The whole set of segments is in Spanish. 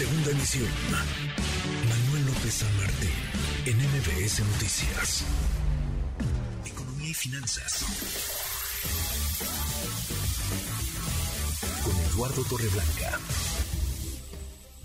Segunda emisión. Manuel López San Martín, en MBS Noticias. Economía y finanzas. Con Eduardo Torreblanca.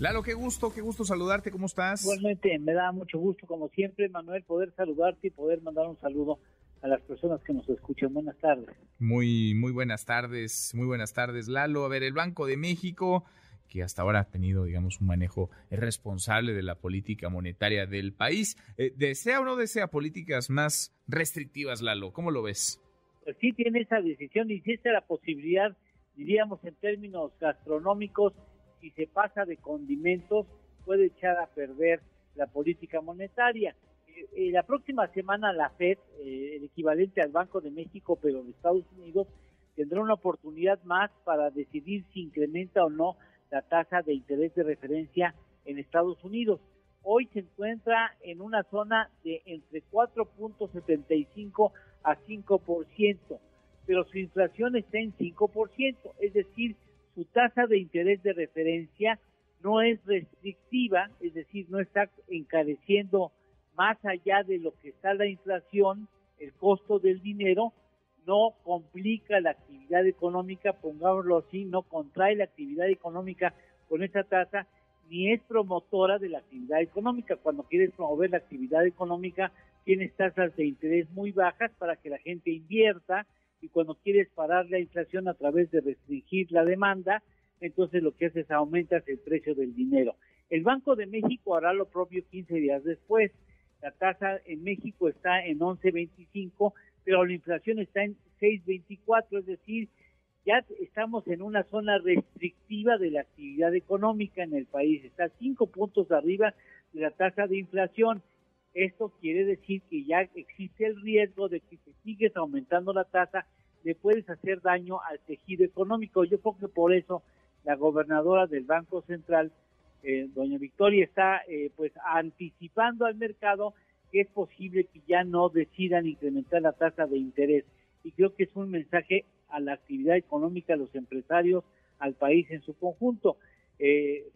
Lalo, qué gusto, qué gusto saludarte, ¿cómo estás? Igualmente, me da mucho gusto, como siempre, Manuel, poder saludarte y poder mandar un saludo a las personas que nos escuchan. Buenas tardes. Muy, muy buenas tardes, muy buenas tardes, Lalo. A ver, el Banco de México, que hasta ahora ha tenido, digamos, un manejo responsable de la política monetaria del país, eh, ¿desea o no desea políticas más restrictivas, Lalo? ¿Cómo lo ves? Pues sí tiene esa decisión y existe la posibilidad, diríamos en términos gastronómicos, si se pasa de condimentos, puede echar a perder la política monetaria. Eh, la próxima semana la Fed, eh, el equivalente al Banco de México, pero de Estados Unidos, tendrá una oportunidad más para decidir si incrementa o no la tasa de interés de referencia en Estados Unidos. Hoy se encuentra en una zona de entre 4.75 a 5%, pero su inflación está en 5%, es decir, su tasa de interés de referencia no es restrictiva, es decir, no está encareciendo más allá de lo que está la inflación, el costo del dinero, no complica la actividad económica, pongámoslo así, no contrae la actividad económica con esa tasa, ni es promotora de la actividad económica. Cuando quieres promover la actividad económica, tienes tasas de interés muy bajas para que la gente invierta y cuando quieres parar la inflación a través de restringir la demanda, entonces lo que haces es aumentas el precio del dinero. El Banco de México hará lo propio 15 días después. La tasa en México está en 11.25, pero la inflación está en 6.24, es decir, ya estamos en una zona restrictiva de la actividad económica en el país, está cinco puntos arriba de la tasa de inflación. Esto quiere decir que ya existe el riesgo de que si sigues aumentando la tasa, le puedes hacer daño al tejido económico. Yo creo que por eso la gobernadora del Banco Central, eh, doña Victoria, está eh, pues anticipando al mercado que es posible que ya no decidan incrementar la tasa de interés. Y creo que es un mensaje a la actividad económica, a los empresarios, al país en su conjunto. Eh,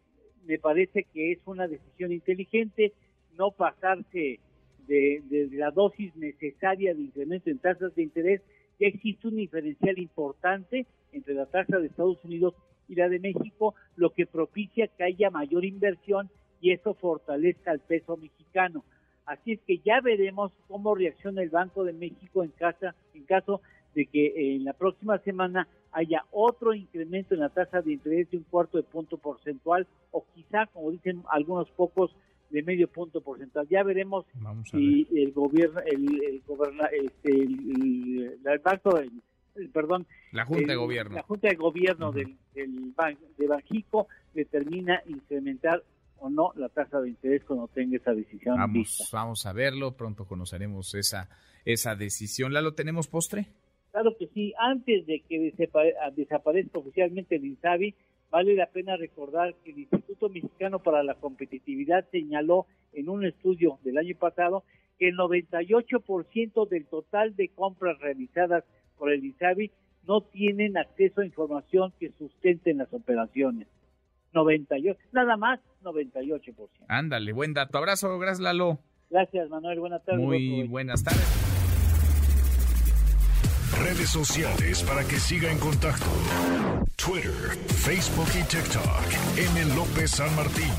me parece que es una decisión inteligente no pasarse de, de, la dosis necesaria de incremento en tasas de interés. Ya existe un diferencial importante entre la tasa de Estados Unidos y la de México, lo que propicia que haya mayor inversión y eso fortalezca el peso mexicano. Así es que ya veremos cómo reacciona el Banco de México en, casa, en caso de que en la próxima semana haya otro incremento en la tasa de interés de un cuarto de punto porcentual o quizá, como dicen algunos pocos, de medio punto porcentual. Ya veremos si el gobierno, el, el, este, el, el banco, perdón, la Junta de Gobierno, la Junta de Gobierno del, del de Banjico determina incrementar o no la tasa de interés cuando tenga esa decisión. Vamos, vamos a verlo, pronto conoceremos esa, esa decisión. ¿La lo tenemos postre? Claro que sí, antes de que desaparezca oficialmente el INSABI, vale la pena recordar que el Instituto Mexicano para la Competitividad señaló en un estudio del año pasado que el 98% del total de compras realizadas por el INSABI no tienen acceso a información que sustenten las operaciones. 98, nada más 98%. Ándale, buen dato. Abrazo, gracias Lalo. Gracias Manuel, buenas tardes. Muy buenas tardes. Redes sociales para que siga en contacto: Twitter, Facebook y TikTok. M. López San Martín.